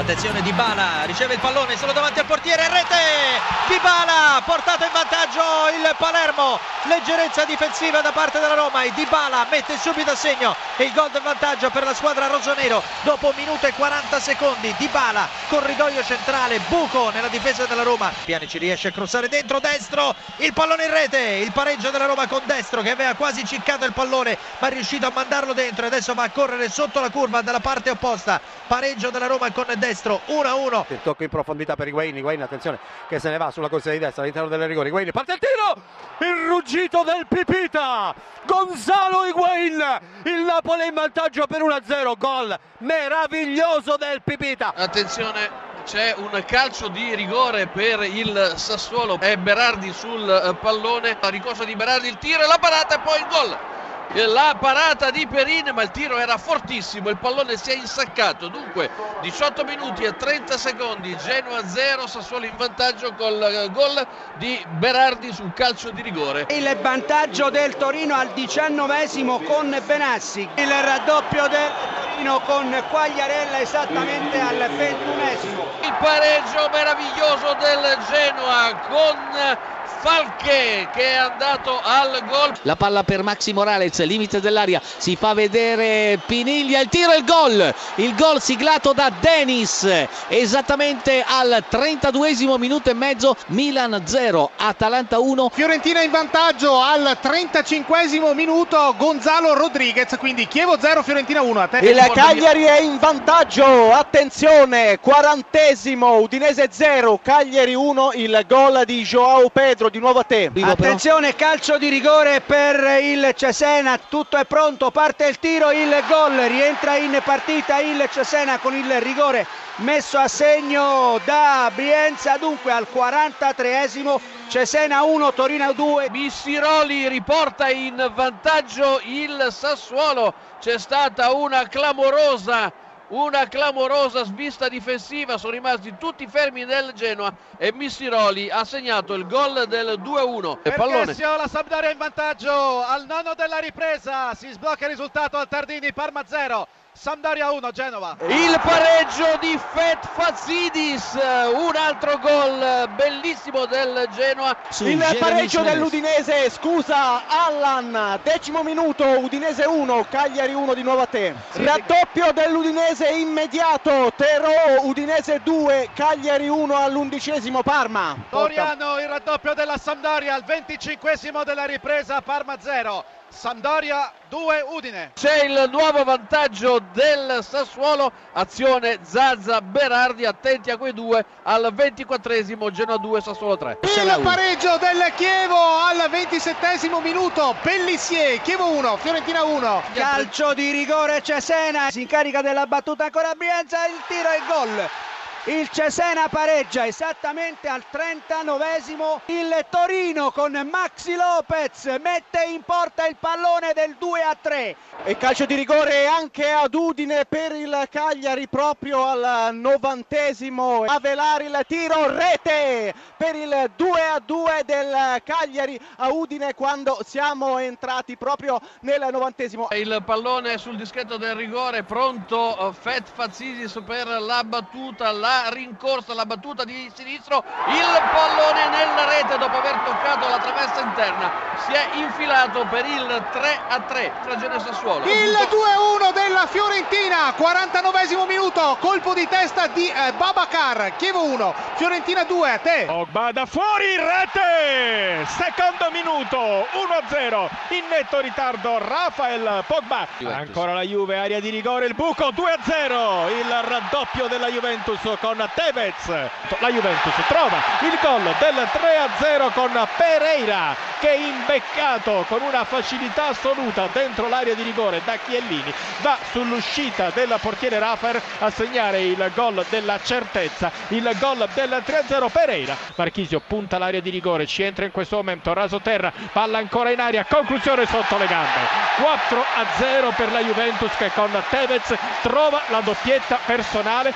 Attenzione Di Bala, riceve il pallone solo davanti al portiere, rete! Di Bala, portato in vantaggio il Palermo, leggerezza difensiva da parte della Roma e Di Bala mette subito a segno il gol del vantaggio per la squadra rossonero dopo minuto e 40 secondi. Di Bala, corridoio centrale, buco nella difesa della Roma. Piani ci riesce a crossare dentro, destro, il pallone in rete, il pareggio della Roma con destro che aveva quasi ciccato il pallone ma è riuscito a mandarlo dentro e adesso va a correre sotto la curva dalla parte opposta. Pareggio della Roma con destro 1-1. Il tocco in profondità per Higuain, Higuain attenzione che se ne va sulla corsa di destra all'interno delle rigori. Higuain parte il tiro, il ruggito del Pipita, Gonzalo Higuain, il Napoli in vantaggio per 1-0, gol meraviglioso del Pipita. Attenzione c'è un calcio di rigore per il Sassuolo è Berardi sul pallone la ricorsa di Berardi il tiro e la parata e poi il gol la parata di Perin ma il tiro era fortissimo il pallone si è insaccato. Dunque 18 minuti e 30 secondi Genoa 0 Sassuolo in vantaggio col gol di Berardi sul calcio di rigore. Il vantaggio del Torino al diciannovesimo con Benassi. Il raddoppio del Torino con Quagliarella esattamente al ventunesimo. Il pareggio meraviglioso del Genoa con Falche che è andato al gol. La palla per Maxi Morales, limite dell'aria, si fa vedere Piniglia, il tiro e il gol. Il gol siglato da Denis esattamente al 32 minuto e mezzo, Milan 0, Atalanta 1. Fiorentina in vantaggio al 35 minuto, Gonzalo Rodriguez, quindi Chievo 0, Fiorentina 1. A te. Il Cagliari è in vantaggio, attenzione, quarantesimo, Udinese 0, Cagliari 1, il gol di Joao Pedro di nuovo a te. Attenzione, calcio di rigore per il Cesena, tutto è pronto, parte il tiro, il gol, rientra in partita il Cesena con il rigore messo a segno da Brienza, dunque al 43esimo Cesena 1, Torino 2. Missiroli riporta in vantaggio il Sassuolo, c'è stata una clamorosa una clamorosa svista difensiva, sono rimasti tutti fermi nel Genoa e Missiroli ha segnato il gol del 2-1. E pallone. la Sampdoria in vantaggio al nono della ripresa, si sblocca il risultato al Tardini, Parma 0. Sampdoria 1, Genova. Il pareggio di Fet Fazidis, un altro gol bellissimo del Genoa. Sì, il pareggio dell'Udinese, scusa Allan, decimo minuto, Udinese 1, Cagliari 1 di nuovo a te. Sì, Raddoppio dell'Udinese immediato, Terò, Udinese 2, Cagliari 1 all'undicesimo, Parma. Toriano, il raddoppio della Sampdoria al venticinquesimo della ripresa, Parma 0. Sampdoria 2 Udine. C'è il nuovo vantaggio del Sassuolo, azione Zazza Berardi, attenti a quei due al 24esimo Genoa 2 Sassuolo 3. Il pareggio del Chievo al 27 minuto, Pellissier, Chievo 1, Fiorentina 1. Calcio di rigore Cesena, si incarica della battuta ancora Brienza, il tiro e il gol. Il Cesena pareggia esattamente al 39esimo. Il Torino con Maxi Lopez mette in porta il pallone del 2 a 3. E calcio di rigore anche ad Udine per il Cagliari proprio al novantesimo. A velare il tiro, rete per il 2 a 2 del Cagliari a Udine quando siamo entrati proprio nel novantesimo. Il pallone sul dischetto del rigore, pronto Fet Fazidis per la battuta. La la rincorsa, la battuta di sinistro, il pallone nella rete dopo aver toccato la traversa interna, si è infilato per il 3 a 3 tra Genoa e Sassuolo. Il 2-1 della Fiorentina, 49 minuto, colpo di testa di eh, Babacar, Chievo 1, Fiorentina 2, a te. Pogba da fuori, rete, secondo minuto, 1-0, in netto ritardo Rafael Pogba, ancora la Juve, area di rigore, il buco, 2-0, il raddoppio della Juventus con Tevez. La Juventus trova il gol del 3-0 con Pereira che imbeccato con una facilità assoluta dentro l'area di rigore da Chiellini va sull'uscita del portiere Rafael a segnare il gol della certezza, il gol del 3-0 Pereira. Marchisio punta l'area di rigore, ci entra in questo momento raso terra, palla ancora in aria, conclusione sotto le gambe. 4-0 per la Juventus che con Tevez trova la doppietta personale